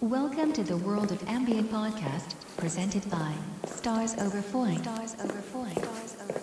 Welcome to the World of Ambient podcast, presented by Stars Over Foyne. Stars Over Stars Over